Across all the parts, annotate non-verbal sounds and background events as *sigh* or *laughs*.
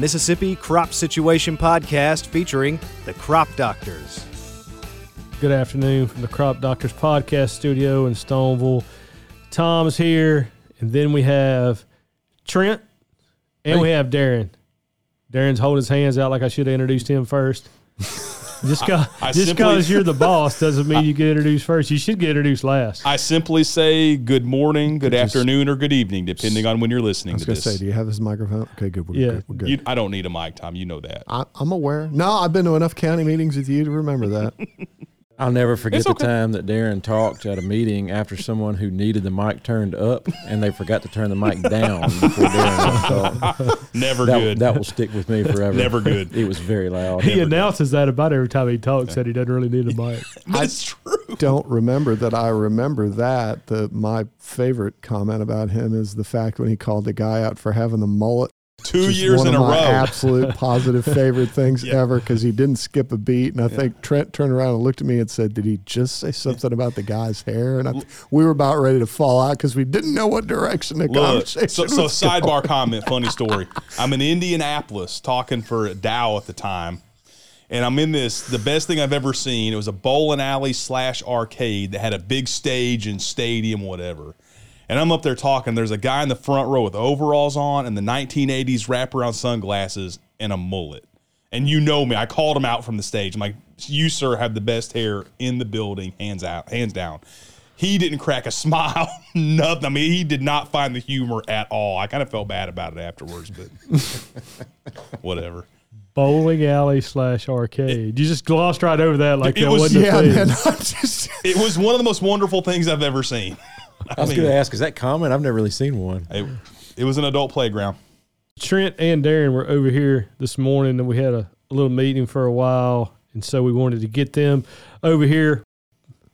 Mississippi Crop Situation Podcast featuring the Crop Doctors. Good afternoon from the Crop Doctors Podcast Studio in Stoneville. Tom's here, and then we have Trent, and Hey. we have Darren. Darren's holding his hands out like I should have introduced him first. *laughs* Just because I just simply- 'cause you're the *laughs* boss doesn't mean you get introduced first. You should get introduced last. I simply say good morning, good just- afternoon, or good evening, depending on when you're listening I was to going to this. say, do you have this microphone? Okay, good. We're Yeah. good. We're good. You- I don't need a mic, Tom. You know that. I, I'm aware. No, I've been to enough county meetings with you to remember that. *laughs* I'll never forget It's the time that Darren talked at a meeting after someone who needed the mic turned up and they forgot to turn the mic down before Darren. *laughs* Never That, good. that will stick with me forever. Never good. It was very loud. he announces that about every time he talks that he doesn't really need a mic. *laughs* That's true. Don't remember that I remember that. The, my favorite comment about him is the fact when he called the guy out for having the mullet. Two Just years one in of a row. my absolute positive *laughs* favorite things Yeah. ever because he didn't skip a beat. And I think Trent turned around and looked at me and said, "Did he just say something about the guy's hair?" And I, we were about ready to fall out because we didn't know what direction the Look, conversation so, so was going. sidebar *laughs* comment, funny story. I'm in Indianapolis talking for Dow at the time, and I'm in this the best thing I've ever seen. It was a bowling alley slash arcade that had a big stage and stadium, whatever. And I'm up there talking. There's a guy in the front row with overalls on and the 1980s wraparound sunglasses and a mullet. And you know me. I called him out from the stage. I'm like, "You sir have the best hair in the building, hands out, hands down." He didn't crack a *laughs* smile, nothing. I mean, he did not find the humor at all. I kind of felt bad about it afterwards, but *laughs* whatever. Bowling alley slash arcade. You just glossed right over that like It that was- wasn't Yeah, a thing. man. *laughs* Just. It was one of the most wonderful things I've ever seen. *laughs* I was mean- going to ask, is that common? I've never really seen one. It, it was an adult playground. Trent and Darren were over here this morning, and we had a, a little meeting for a while, and so we wanted to get them over here,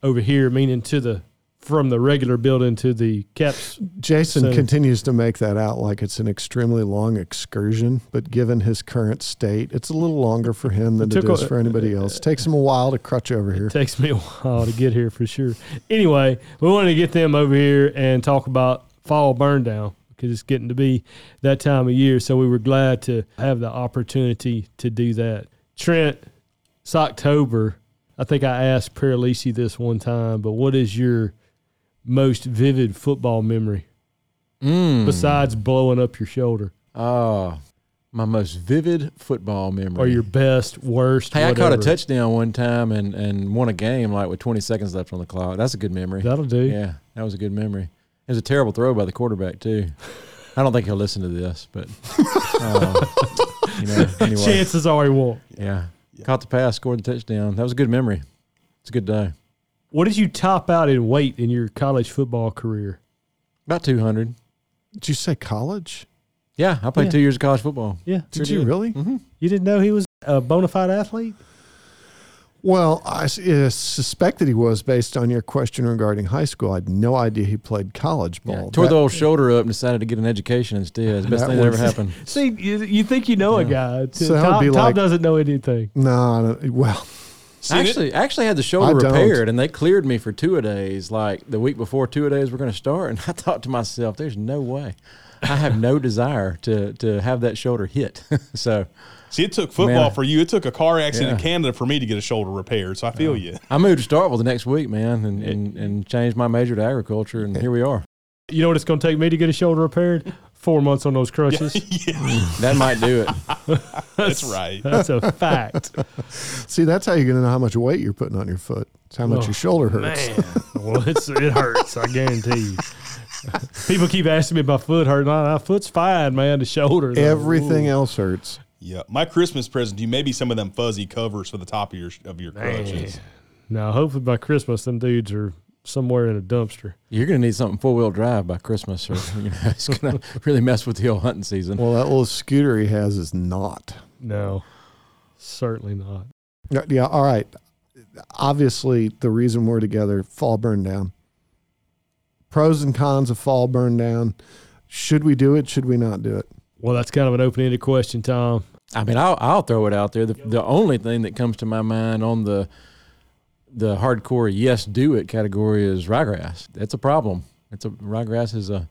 over here, meaning to the from the regular building to the Capps. Jason So- continues to make that out like it's an extremely long excursion, but given his current state, it's a little longer for him than It it is a- for anybody else. takes him a while to crutch over here. Takes me a while to get here for sure. Anyway, we wanted to get them over here and talk about fall burn down because it's getting to be that time of year. So we were glad to have the opportunity to do that. Trent, it's October. I think I asked Pieralisi this one time, but what is your most vivid football memory Mm. besides blowing up your shoulder Oh, my most vivid football memory. or your best, worst? Hey, I caught a touchdown one time and, and won a game like with 20 seconds left on the clock. That's a good memory. That'll do. Yeah, that was a good memory. It was a terrible throw by the quarterback too. I don't think he'll listen to this, but uh, you know, *laughs* anyway, Chances are he won't. yeah. caught the pass, scored the touchdown. That was a good memory. It's a good day. What did you top out in weight in your college football career? About two hundred. Did you say college? Yeah, I played Yeah. two years of college football. Yeah. Did you really? Mm-hmm. You didn't know he was a bona fide athlete? Well, I, suspect that he was based on your question regarding high school. I had no idea he played college Yeah, ball. tore That- the old shoulder up and decided to get an education instead. It's the best That thing that ever happened. *laughs* See, you, you think you know a guy. So that would Tom, be Tom like- doesn't know anything. no, I well, See, and it- Actually, actually had the I shoulder don't. repaired, and they cleared me for two a days. Like the week before two a days were going to start, and *laughs* I thought to myself, "There's no way. I have no desire to to have that shoulder hit." *laughs* so see, it took football Man. for you. It took a car accident in Canada for me to get a shoulder repaired. So I feel you. I moved to Starkville the next week, man, and, and, and changed my major to agriculture, and here we are. You know what it's going to take me to get a shoulder repaired? Four months on those *laughs* crutches. yeah, *laughs* That might do it. *laughs* that's right. That's a fact. see, that's how you're going to know how much weight you're putting on your foot. It's how much Oh, your shoulder hurts. Man, well, it's, it hurts. I guarantee you. People keep asking me if my foot hurt. No, my foot's fine, man. The shoulder. though, Everything ooh. else hurts. Yeah, my Christmas present to you may be some of them fuzzy covers for the top of your of your crutches. Now, hopefully by Christmas, them dudes are somewhere in a dumpster. You're going to need something four wheel drive by Christmas, or *laughs* you know, it's going to really mess with the whole hunting season. Well, that little scooter he has is not. No, certainly not. Yeah, Yeah, all right. Obviously, the reason we're together, fall burn down. Pros and cons of fall burn down. Should we do it? Should we not do it? Well, that's kind of an open-ended question, Tom. I mean, I'll, I'll throw it out there. The, the only thing that comes to my mind on the the hardcore yes do it category is ryegrass. That's a problem. It's a ryegrass is a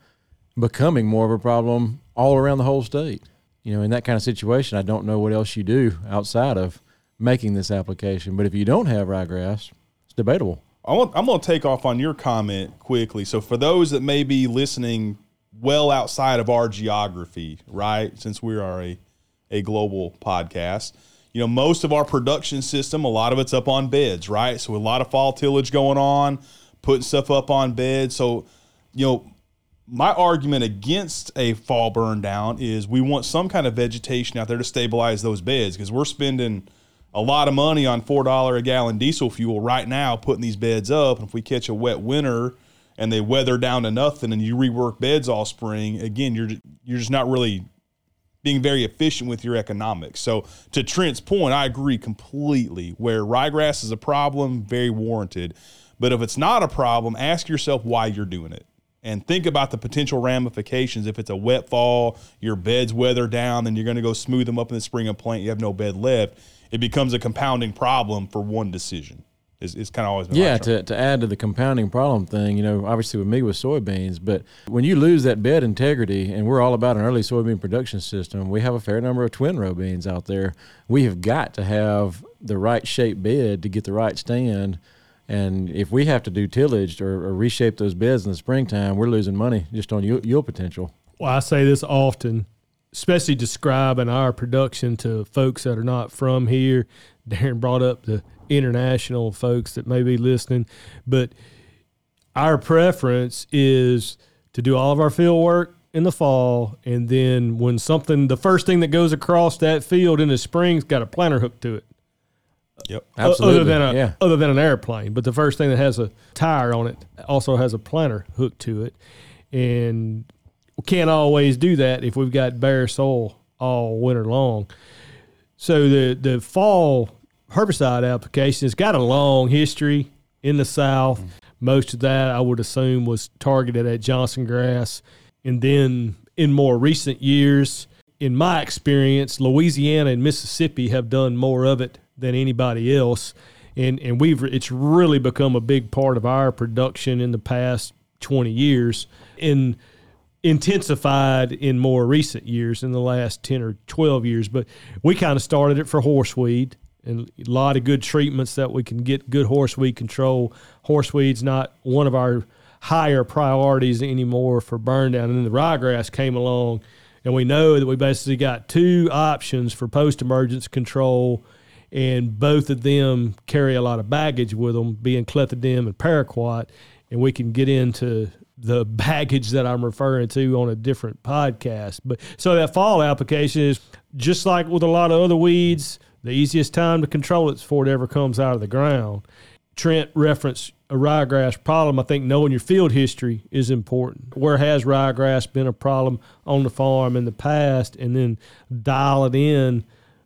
becoming more of a problem all around the whole state. you know, in that kind of situation, I don't know what else you do outside of making this application. But if you don't have ryegrass, it's debatable. I want, I'm going to take off on your comment quickly. So, for those that may be listening well outside of our geography, right? Since we are a, a global podcast, you know, most of our production system, a lot of it's up on beds, right? So, a lot of fall tillage going on, putting stuff up on beds. So, you know, my argument against a fall burn down is we want some kind of vegetation out there to stabilize those beds because we're spending a lot of money on four dollar a gallon diesel fuel right now putting these beds up. And if we catch a wet winter and they weather down to nothing and you rework beds all spring, again, you're you're just not really being very efficient with your economics. So to Trent's point, I agree completely. Where ryegrass is a problem, very warranted. But if it's not a problem, ask yourself why you're doing it and think about the potential ramifications. If it's a wet fall, your beds weather down, then you're going to go smooth them up in the spring and plant. You have no bed left. It becomes a compounding problem for one decision. It's, it's kind of always been yeah. To, to add to the compounding problem thing, you know, obviously with me with soybeans, but when you lose that bed integrity, and we're all about an early soybean production system, we have a fair number of twin row beans out there. We have got to have the right shaped bed to get the right stand and if we have to do tillage or, or reshape those beds in the springtime, we're losing money just on yield, yield potential. Well, I say this often, especially describing our production to folks that are not from here. Darren brought up the international folks that may be listening, but our preference is to do all of our field work in the fall, and then when something, the first thing that goes across that field in the spring's got a planter hook to it. Yep. Absolutely. Other than a yeah. other than an airplane, but the first thing that has a tire on it also has a planter hooked to it, and we can't always do that if we've got bare soil all winter long. So the the fall herbicide application has got a long history in the South. Mm-hmm. Most of that I would assume was targeted at Johnson grass, and then in more recent years, in my experience, Louisiana and Mississippi have done more of it than anybody else. And, and we've it's really become a big part of our production in the past 20 years and intensified in more recent years in the last 10 or 12 years but we kind of started it for horseweed and a lot of good treatments that we can get good horseweed control. Horseweed's not one of our higher priorities anymore for burn down and then the ryegrass came along and we know that we basically got two options for post emergence control and both of them carry a lot of baggage with them, being clethodim and paraquat, and we can get into the baggage that I'm referring to on a different podcast. But so that fall application is just like with a lot of other weeds, the easiest time to control it is before it ever comes out of the ground. Trent referenced a ryegrass problem. I think knowing your field history is important. Where has ryegrass been a problem on the farm in the past, and then dial it in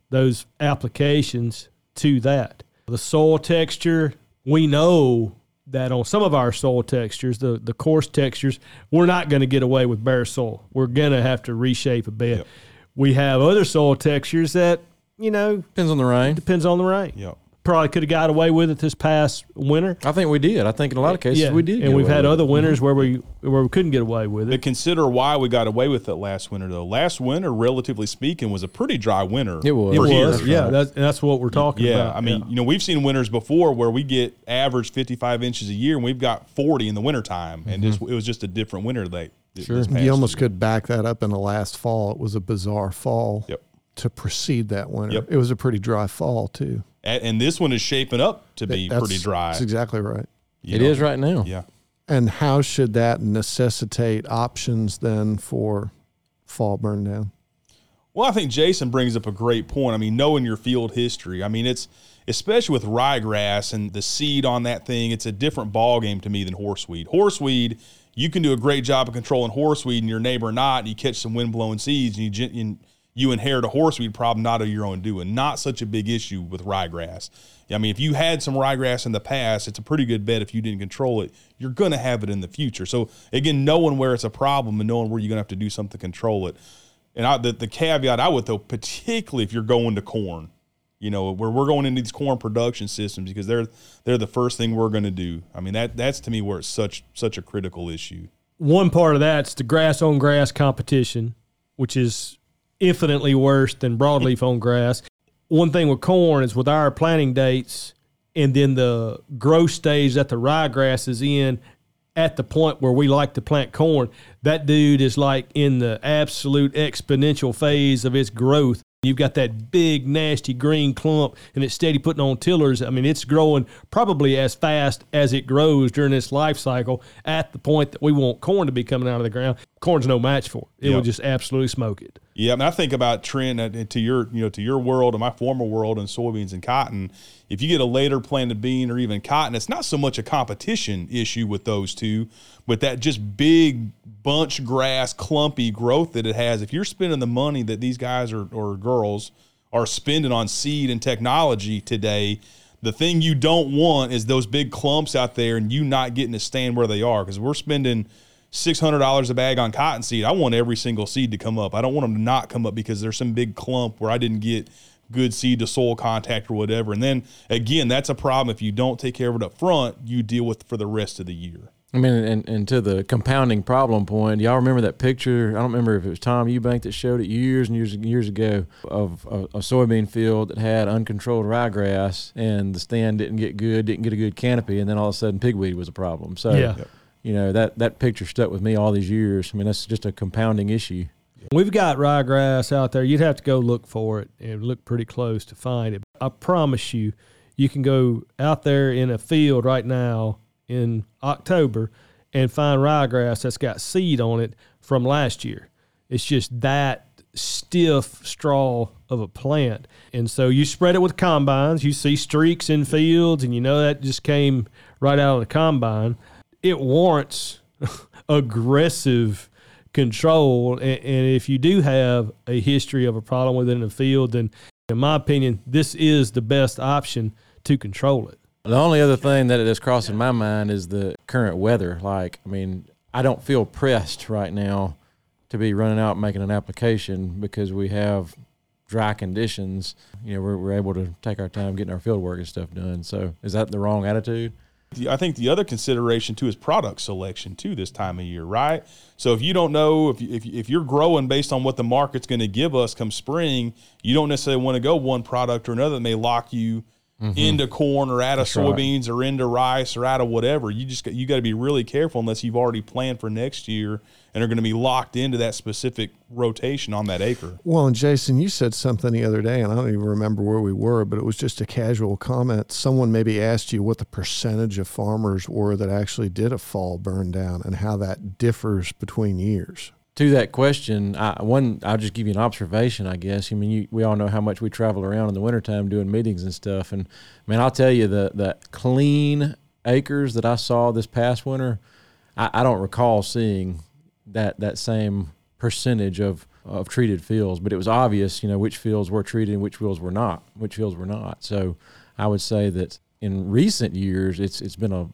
those applications to that. The soil texture, we know that on some of our soil textures, the, the coarse textures, we're not going to get away with bare soil. We're going to have to reshape a bit. Yep. We have other soil textures that, you know, Depends on the rain. depends on the rain. Yep. Probably could have got away with it this past winter. I think we did. I think in a lot of cases we did. And get we've away had with other it. winters mm-hmm. where we where we couldn't get away with But it. consider why we got away with it last winter, though. Last winter, relatively speaking, was a pretty dry winter. It was. It for For here. yeah. That's, that's what we're talking Yeah, about. I mean, you know, we've seen winters before where we get average 55 inches a year, and we've got 40 in the wintertime, and just, mm-hmm. it was just a different winter. that Sure. You almost could back that up in the last fall. It was a bizarre fall Yep. to precede that winter. Yep. It was a pretty dry fall too. A- and this one is shaping up to be That's- pretty dry. That's exactly right. you It know? is right now. Yeah. And how should that necessitate options then for fall burn down? Well, I think Jason brings up a great point. I mean, knowing your field history. I mean, it's especially with ryegrass and the seed on that thing. It's a different ball game to me than horseweed. Horseweed, you can do a great job of controlling horseweed, and your neighbor not. And you catch some wind blowing seeds, and you gen- and you inherit a horseweed problem not of your own doing. Not such a big issue with ryegrass. I mean, if you had some ryegrass in the past, it's a pretty good bet if you didn't control it, you're going to have it in the future. So, again, knowing where it's a problem and knowing where you're going to have to do something to control it. And I, the, the caveat I would throw, particularly if you're going to corn, you know, where we're going into these corn production systems because they're they're the first thing we're going to do. I mean, that that's to me where it's such such a critical issue. one part of that's the grass on grass competition, which is infinitely worse than broadleaf on grass. One thing with corn is with our planting dates and then the growth stage that the ryegrass is in at the point where we like to plant corn, that dude is like in the absolute exponential phase of its growth. You've got that big, nasty green clump, and it's steady putting on tillers. I mean, it's growing probably as fast as it grows during its life cycle at the point that we want corn to be coming out of the ground. Corn's no match for it. It will Yep. just absolutely smoke it. Yeah, I mean, I think about Trent uh, to your, you know, to your world and my former world and soybeans and cotton. If you get a later planted bean or even cotton, it's not so much a competition issue with those two, but that just big bunch grass, clumpy growth that it has. If you're spending the money that these guys or, or girls are spending on seed and technology today, the thing you don't want is those big clumps out there and you not getting to stand where they are because we're spending six hundred dollars a bag on cottonseed. I want every single seed to come up. I don't want them to not come up because there's some big clump where I didn't get good seed to soil contact or whatever. And then again, that's a problem if you don't take care of it up front. You deal with for the rest of the year. I mean, and, and to the compounding problem point, y'all remember that picture? I don't remember if it was Tom Eubank that showed it years and years and years ago of a, a soybean field that had uncontrolled ryegrass, and the stand didn't get good, didn't get a good canopy, and then all of a sudden pigweed was a problem. So, Yeah. You know that that picture stuck with me all these years. I mean, that's just a compounding issue. We've got ryegrass out there. You'd have to go look for it and look pretty close to find it. I promise you, you can go out there in a field right now in October and find ryegrass that's got seed on it from last year. It's just that stiff straw of a plant. And so you spread it with combines, you see streaks in fields, and you know that just came right out of the combine. It warrants *laughs* aggressive control. And, and if you do have a history of a problem within the field, then in my opinion, this is the best option to control it. The only other thing that is crossing my mind is the current weather. Like, I mean, I don't feel pressed right now to be running out making an application because we have dry conditions. You know, we're, we're able to take our time getting our field work and stuff done. So, is that the wrong attitude? I think the other consideration too is product selection too this time of year, right? So if you don't know if if, if you're growing based on what the market's going to give us come spring, you don't necessarily want to go one product or another that may lock you Mm-hmm. into corn or out of right. soybeans or into rice or out of whatever. You just got, you got to be really careful unless you've already planned for next year and are going to be locked into that specific rotation on that acre. Well, and Jason, you said something the other day, and I don't even remember where we were, but it was just a casual comment. Someone maybe asked you what the percentage of farmers were that actually did a fall burn down and how that differs between years. To that question, I, one, I'll just give you an observation, I guess. I mean, you, we all know how much we travel around in the wintertime doing meetings and stuff. And, man, I'll tell you, the, the clean acres that I saw this past winter, I, I don't recall seeing that, that same percentage of, of treated fields, but it was obvious, you know, which fields were treated and which fields were not, which fields were not. So I would say that in recent years, it's, it's been a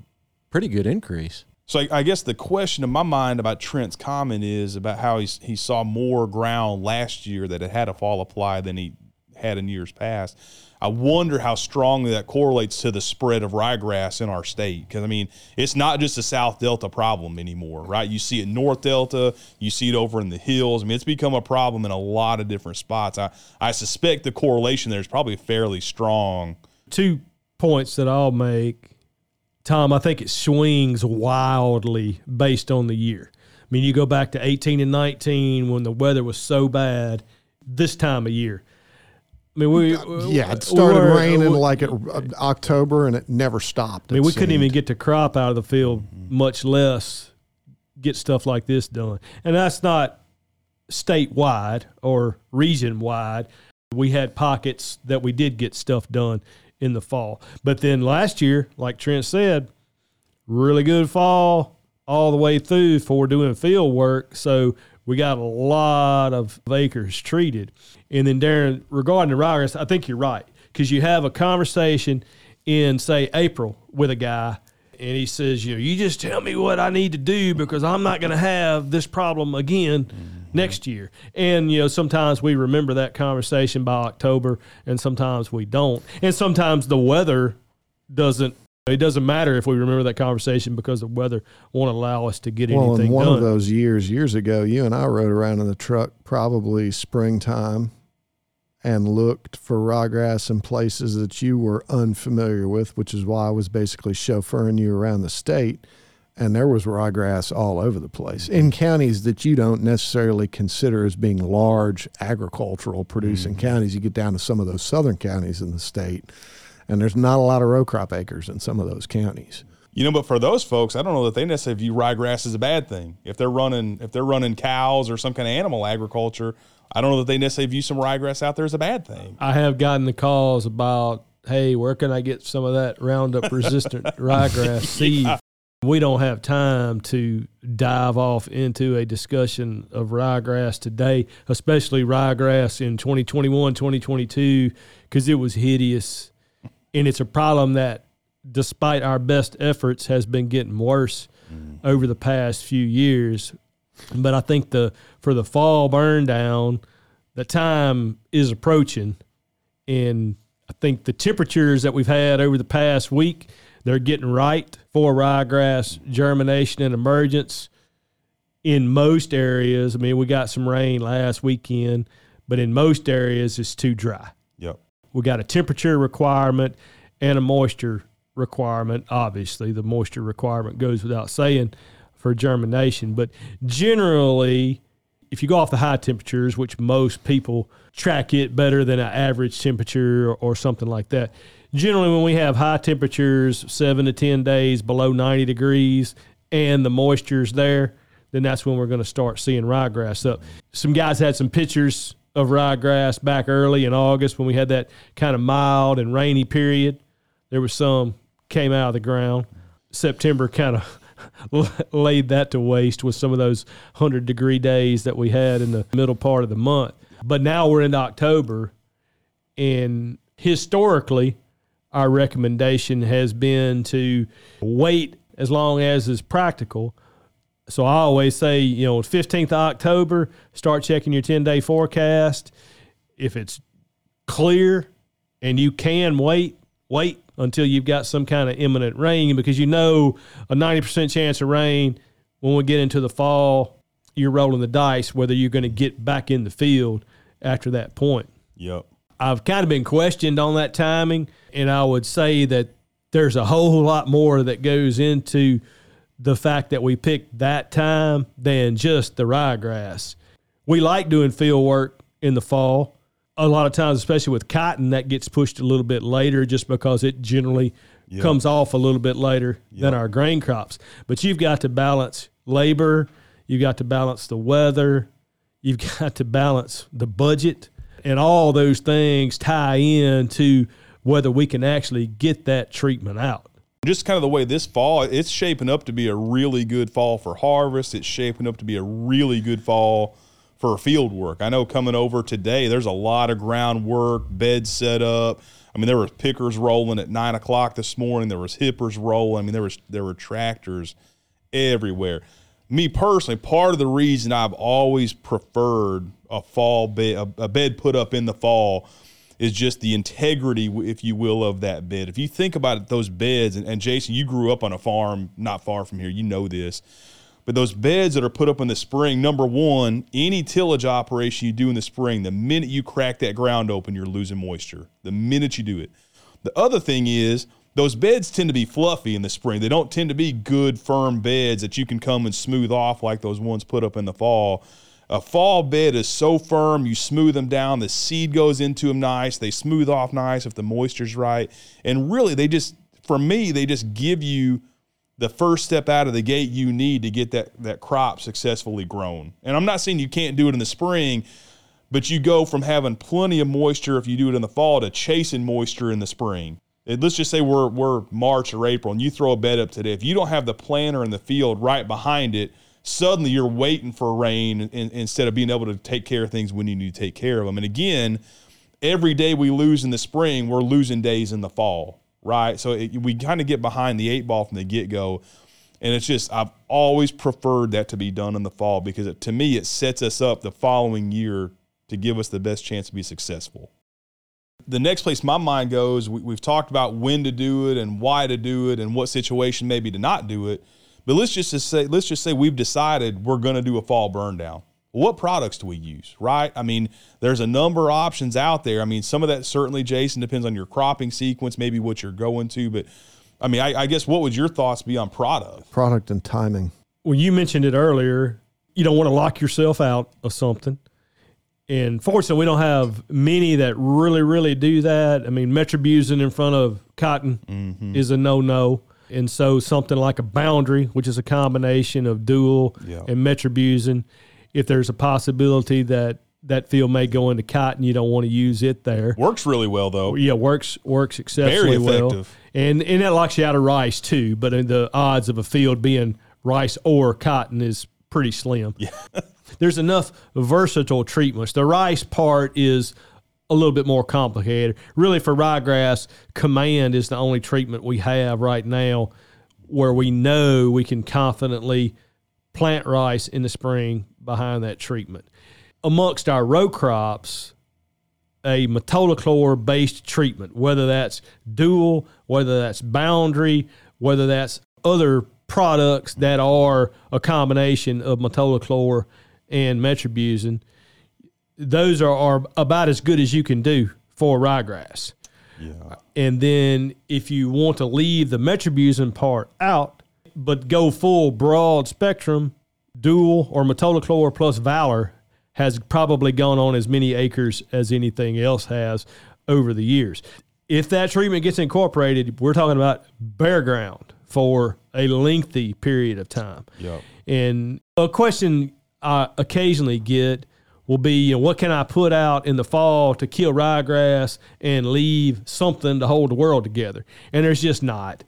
pretty good increase. So I, I guess the question in my mind about Trent's comment is about how he's, he saw more ground last year that had had a fall apply than he had in years past. I wonder how strongly that correlates to the spread of ryegrass in our state. Because I mean, it's not just a South Delta problem anymore, right? You see it North Delta, you see it over in the hills. I mean, it's become a problem in a lot of different spots. I, I suspect the correlation there is probably fairly strong. Two points that I'll make, Tom. I think it swings wildly based on the year. I mean, you go back to 18 and 19 when the weather was so bad. This time of year, I mean, we Yeah, uh, it we started were- raining we- like uh, October, and it never stopped. I mean, it we couldn't even get the crop out of the field, mm-hmm. much less get stuff like this done. And that's not statewide or region wide. We had pockets that we did get stuff done in the fall. But then last year, like Trent said, really good fall all the way through for doing field work. So we got a lot of acres treated. And then Darren, regarding the ryegrass, I think you're right because you have a conversation in say April with a guy and he says, you know, you just tell me what I need to do because I'm not going to have this problem again mm-hmm. Next year. And you know, sometimes we remember that conversation by October and sometimes we don't. And sometimes the weather doesn't It doesn't matter if we remember that conversation because the weather won't allow us to get Well, anything in one done. of those years, years ago, you and I rode around in the truck probably springtime and looked for ryegrass in places that you were unfamiliar with, which is why I was basically chauffeuring you around the state. And there was ryegrass all over the place in counties that you don't necessarily consider as being large agricultural producing mm. counties. You get down to some of those southern counties in the state, and there's not a lot of row crop acres in some of those counties. You know, but for those folks, I don't know that they necessarily view ryegrass as a bad thing. If they're running, if they're running cows or some kind of animal agriculture, I don't know that they necessarily view some ryegrass out there as a bad thing. I have gotten the calls about, hey, where can I get some of that Roundup resistant *laughs* ryegrass seed? We don't have time to dive off into a discussion of ryegrass today, especially ryegrass in 2021, 2022, because it was hideous. And it's a problem that, despite our best efforts, has been getting worse mm. over the past few years. But I think the for the fall burn down, the time is approaching, and I think the temperatures that we've had over the past week they're getting right for ryegrass germination and emergence in most areas. I mean, we got some rain last weekend, but in most areas it's too dry. Yep. We got a temperature requirement and a moisture requirement. Obviously, the moisture requirement goes without saying for germination, but generally, if you go off the high temperatures, which most people track it better than an average temperature or, or something like that. Generally, when we have high temperatures, seven to 10 days below 90 degrees, and the moisture's there, then that's when we're going to start seeing ryegrass up. Some guys had some pictures of ryegrass back early in August when we had that kind of mild and rainy period. There was some came out of the ground. September kind of *laughs* laid that to waste with some of those 100 degree days that we had in the middle part of the month. But now we're into October, and historically, our recommendation has been to wait as long as is practical. So I always say, you know, 15th of October, start checking your 10 day forecast. If it's clear and you can wait, wait until you've got some kind of imminent rain because you know a 90% chance of rain when we get into the fall, you're rolling the dice whether you're going to get back in the field after that point. Yep. I've kind of been questioned on that timing, and I would say that there's a whole lot more that goes into the fact that we picked that time than just the ryegrass. We like doing field work in the fall. A lot of times, especially with cotton, that gets pushed a little bit later just because it generally comes off a little bit later than our grain crops. But you've got to balance labor, you've got to balance the weather, you've *laughs* got to balance the budget, and all those things tie in to whether we can actually get that treatment out. Just kind of the way this fall, it's shaping up to be a really good fall for harvest. It's shaping up to be a really good fall for field work. I know coming over today, there's a lot of groundwork, beds set up. I mean, there were pickers rolling at nine o'clock this morning. There was hippers rolling. I mean, there was there were tractors everywhere. Me personally, part of the reason I've always preferred a fall bed, a, a bed put up in the fall, is just the integrity, if you will, of that bed. If you think about it, those beds, and, and Jason, you grew up on a farm not far from here, you know this. But those beds that are put up in the spring, number one, any tillage operation you do in the spring, the minute you crack that ground open, you're losing moisture. The minute you do it. The other thing is, those beds tend to be fluffy in the spring. They don't tend to be good, firm beds that you can come and smooth off like those ones put up in the fall. A fall bed is so firm, you smooth them down, the seed goes into them nice, they smooth off nice if the moisture's right. And really, they just, for me, they just give you the first step out of the gate you need to get that, that crop successfully grown. And I'm not saying you can't do it in the spring, but you go from having plenty of moisture if you do it in the fall to chasing moisture in the spring. Let's just say we're, we're March or April and you throw a bed up today. If you don't have the planter in the field right behind it, suddenly you're waiting for rain in, instead of being able to take care of things when you need to take care of them. And again, every day we lose in the spring, we're losing days in the fall, right? So it, we kind of get behind the eight ball from the get go. And it's just, I've always preferred that to be done in the fall because it, to me, it sets us up the following year to give us the best chance to be successful. The next place my mind goes, we, we've talked about when to do it and why to do it and what situation maybe to not do it. But let's just say let's just say we've decided we're going to do a fall burn down. What products do we use, right? I mean, there's a number of options out there. I mean, some of that certainly, Jason, depends on your cropping sequence, maybe what you're going to. But I mean, I, I guess what would your thoughts be on product? Product and timing. Well, you mentioned it earlier. You don't want to lock yourself out of something. And fortunately, we don't have many that really, really do that. I mean, metribuzin in front of cotton mm-hmm. is a no no. And so something like a boundary, which is a combination of dual Yeah. and metribuzin, if there's a possibility that that field may go into cotton, you don't want to use it there. Works really well though. Yeah, works works exceptionally well, effective. and and that locks you out of rice too. But in the odds of a field being rice or cotton is pretty slim. Yeah, *laughs* there's enough versatile treatments. The rice part is a little bit more complicated. Really, for ryegrass, command is the only treatment we have right now where we know we can confidently plant rice in the spring behind that treatment. Amongst our row crops, a metolachlor based treatment, whether that's dual, whether that's boundary, whether that's other products that are a combination of metolachlor and metribuzin, those are, are about as good as you can do for ryegrass. Yeah. And then if you want to leave the metribuzin part out, but go full broad spectrum, dual or metolachlor plus Valor has probably gone on as many acres as anything else has over the years. If that treatment gets incorporated, we're talking about bare ground for a lengthy period of time. Yep. And a question I occasionally get will be, you know, what can I put out in the fall to kill ryegrass and leave something to hold the world together? And there's just not.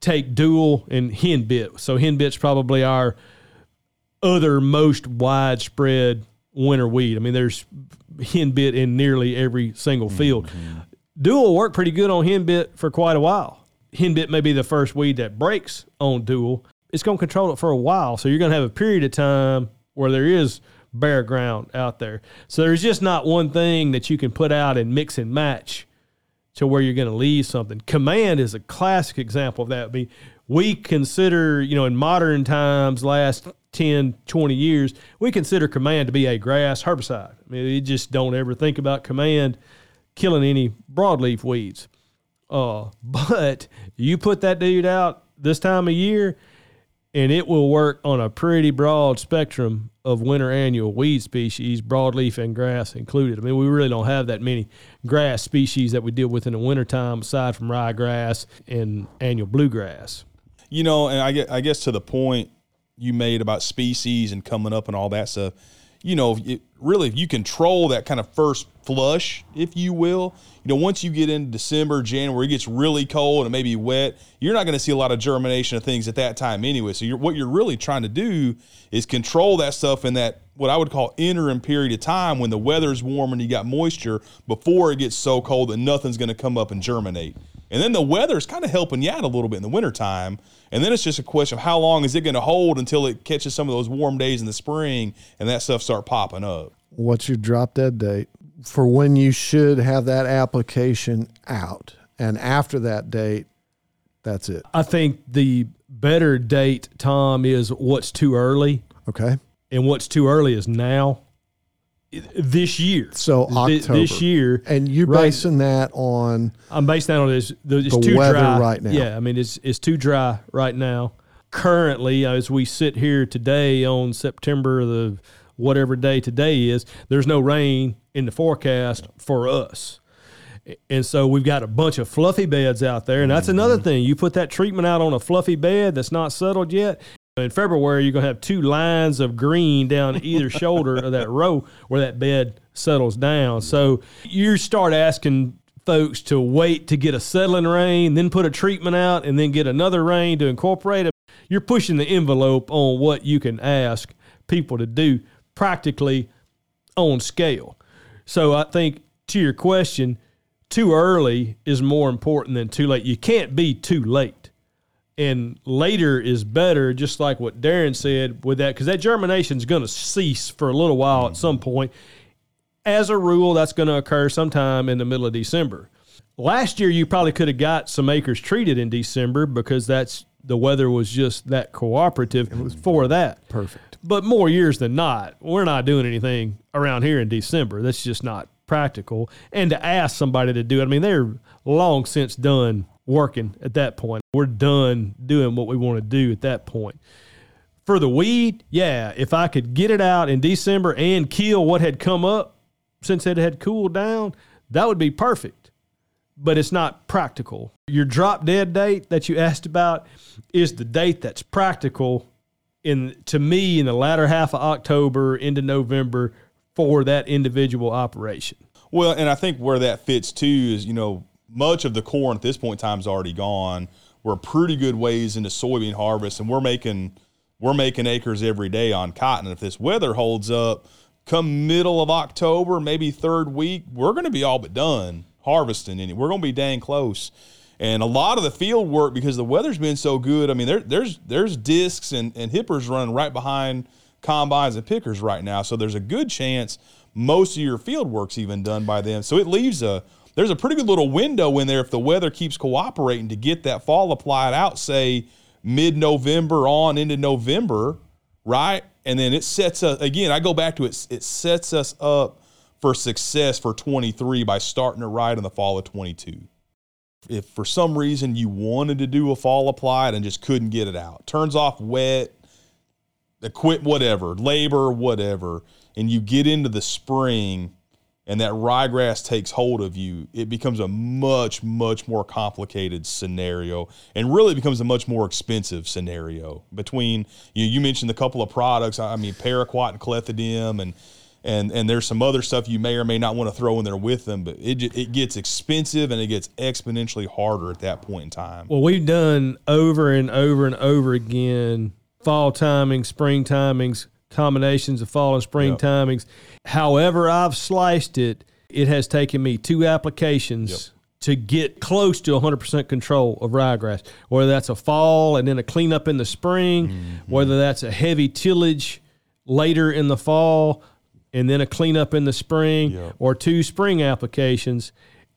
Take dual and henbit. So henbit's probably our other most widespread winter weed. I mean, there's henbit in nearly every single field. Mm-hmm. Dual worked pretty good on henbit for quite a while. Henbit may be the first weed that breaks on dual. It's going to control it for a while. So you're going to have a period of time where there is bare ground out there. So there's just not one thing that you can put out and mix and match to where you're going to leave something. Command is a classic example of that. I mean, we consider, you know, in modern times, last 10, 20 years, we consider command to be a grass herbicide. I mean, you just don't ever think about command killing any broadleaf weeds. Uh, but you put that dude out this time of year, and it will work on a pretty broad spectrum of winter annual weed species, broadleaf and grass included. I mean, we really don't have that many grass species that we deal with in the wintertime aside from ryegrass and annual bluegrass. You know, and I get, I guess to the point you made about species and coming up and all that stuff. You know, it, really, if you control that kind of first flush, if you will, you know, once you get into December, January, it gets really cold and maybe wet. You're not going to see a lot of germination of things at that time anyway. So, you're, what you're really trying to do is control that stuff in that what I would call interim period of time when the weather's warm and you got moisture before it gets so cold that nothing's going to come up and germinate. And then the weather's kind of helping you out a little bit in the wintertime. And then it's just a question of how long is it going to hold until it catches some of those warm days in the spring and that stuff start popping up. What's your drop dead date for when you should have that application out? And after that date, that's it. I think the better date, Tom, is what's too early, Okay. And what's too early is now. This year, So October. this year, And you're Right. basing that on I'm basing that on this. The, it's The too weather dry right now. Yeah, I mean it's it's too dry right now. Currently, as we sit here today on September the whatever day today is, there's no rain in the forecast for us. And so we've got a bunch of fluffy beds out there. And that's another Mm-hmm. thing. You put that treatment out on a fluffy bed that's not settled yet. In February, you're going to have two lines of green down either shoulder of that row where that bed settles down. So you start asking folks to wait to get a settling rain, then put a treatment out, and then get another rain to incorporate it. You're pushing the envelope on what you can ask people to do practically on scale. So I think to your question, too early is more important than too late. You can't be too late. And later is better, just like what Darren said with that, because that germination is going to cease for a little while at some point. as a rule, that's going to occur sometime in the middle of December. Last year, you probably could have got some acres treated in December because that's the weather was just that cooperative for that. Perfect. But more years than not, we're not doing anything around here in December. That's just not practical. And to ask somebody to do it, I mean, they're long since done working at that point. We're done doing what we want to do at that point. For the weed, yeah, if I could get it out in December and kill what had come up since it had cooled down, that would be perfect. But it's not practical. Your drop dead date that you asked about is the date that's practical in to me in the latter half of October into November for that individual operation. Well, and I think where that fits too is, you know, much of the corn at this point in time is already gone. We're pretty good ways into soybean harvest, and we're making we're making acres every day on cotton. If this weather holds up, come middle of October, maybe third week, we're going to be all but done harvesting. Any, we're going to be dang close. And a lot of the field work because the weather's been so good. I mean, there, there's there's discs and, and hippers running right behind combines and pickers right now. So there's a good chance most of your field work's even done by then. So it leaves a there's a pretty good little window in there if the weather keeps cooperating to get that fall applied out, say mid November on into November, right? And then it sets us again. I go back to it. It sets us up for success for 23 by starting to ride in the fall of 22. If for some reason you wanted to do a fall applied and just couldn't get it out, turns off wet, equip whatever, labor, whatever, and you get into the spring and that ryegrass takes hold of you, it becomes a much, much more complicated scenario and really becomes a much more expensive scenario. Between you, you mentioned a couple of products, I mean, paraquat and clethodim, and and and there's some other stuff you may or may not want to throw in there with them, but it it gets expensive and it gets exponentially harder at that point in time. Well, we've done over and over and over again fall timings, spring timings, combinations of fall and spring Yep. timings. However, I've sliced it, it has taken me two applications Yep. to get close to 100% control of ryegrass, whether that's a fall and then a cleanup in the spring, Mm-hmm. whether that's a heavy tillage later in the fall and then a cleanup in the spring, Yep. or two spring applications.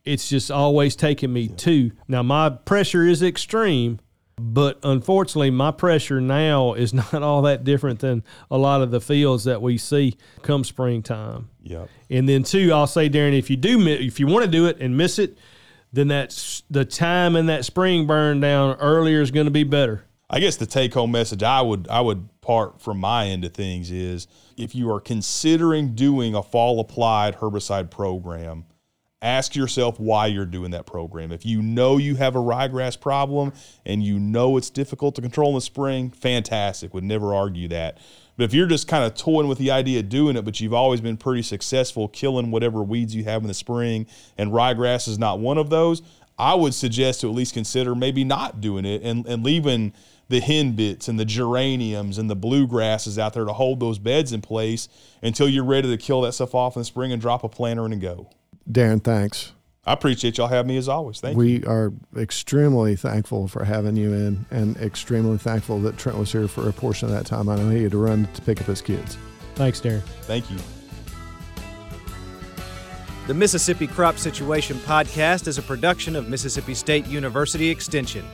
It's just always taken me two. Now, my pressure is extreme, but unfortunately, my pressure now is *laughs* not all that different than a lot of the fields that we see come springtime. Yep. And then two, I'll say, Darren, if you do, if you want to do it and miss it, then that's the time in that spring burn down earlier is going to be better. I guess the take home message I would I would part from my end of things is if you are considering doing a fall applied herbicide program, ask yourself why you're doing that program. If you know you have a ryegrass problem and you know it's difficult to control in the spring, fantastic. Would never argue that. But if you're just kind of toying with the idea of doing it, but you've always been pretty successful killing whatever weeds you have in the spring, and ryegrass is not one of those, I would suggest to at least consider maybe not doing it and, and leaving the henbits and the geraniums and the bluegrasses out there to hold those beds in place until you're ready to kill that stuff off in the spring and drop a planter in and go. Darren, thanks. I appreciate y'all having me as always. Thank you. We are extremely thankful for having you in and extremely thankful that Trent was here for a portion of that time. I know he had to run to pick up his kids. Thanks, Darren. Thank you. The Mississippi Crop Situation Podcast is a production of Mississippi State University Extension.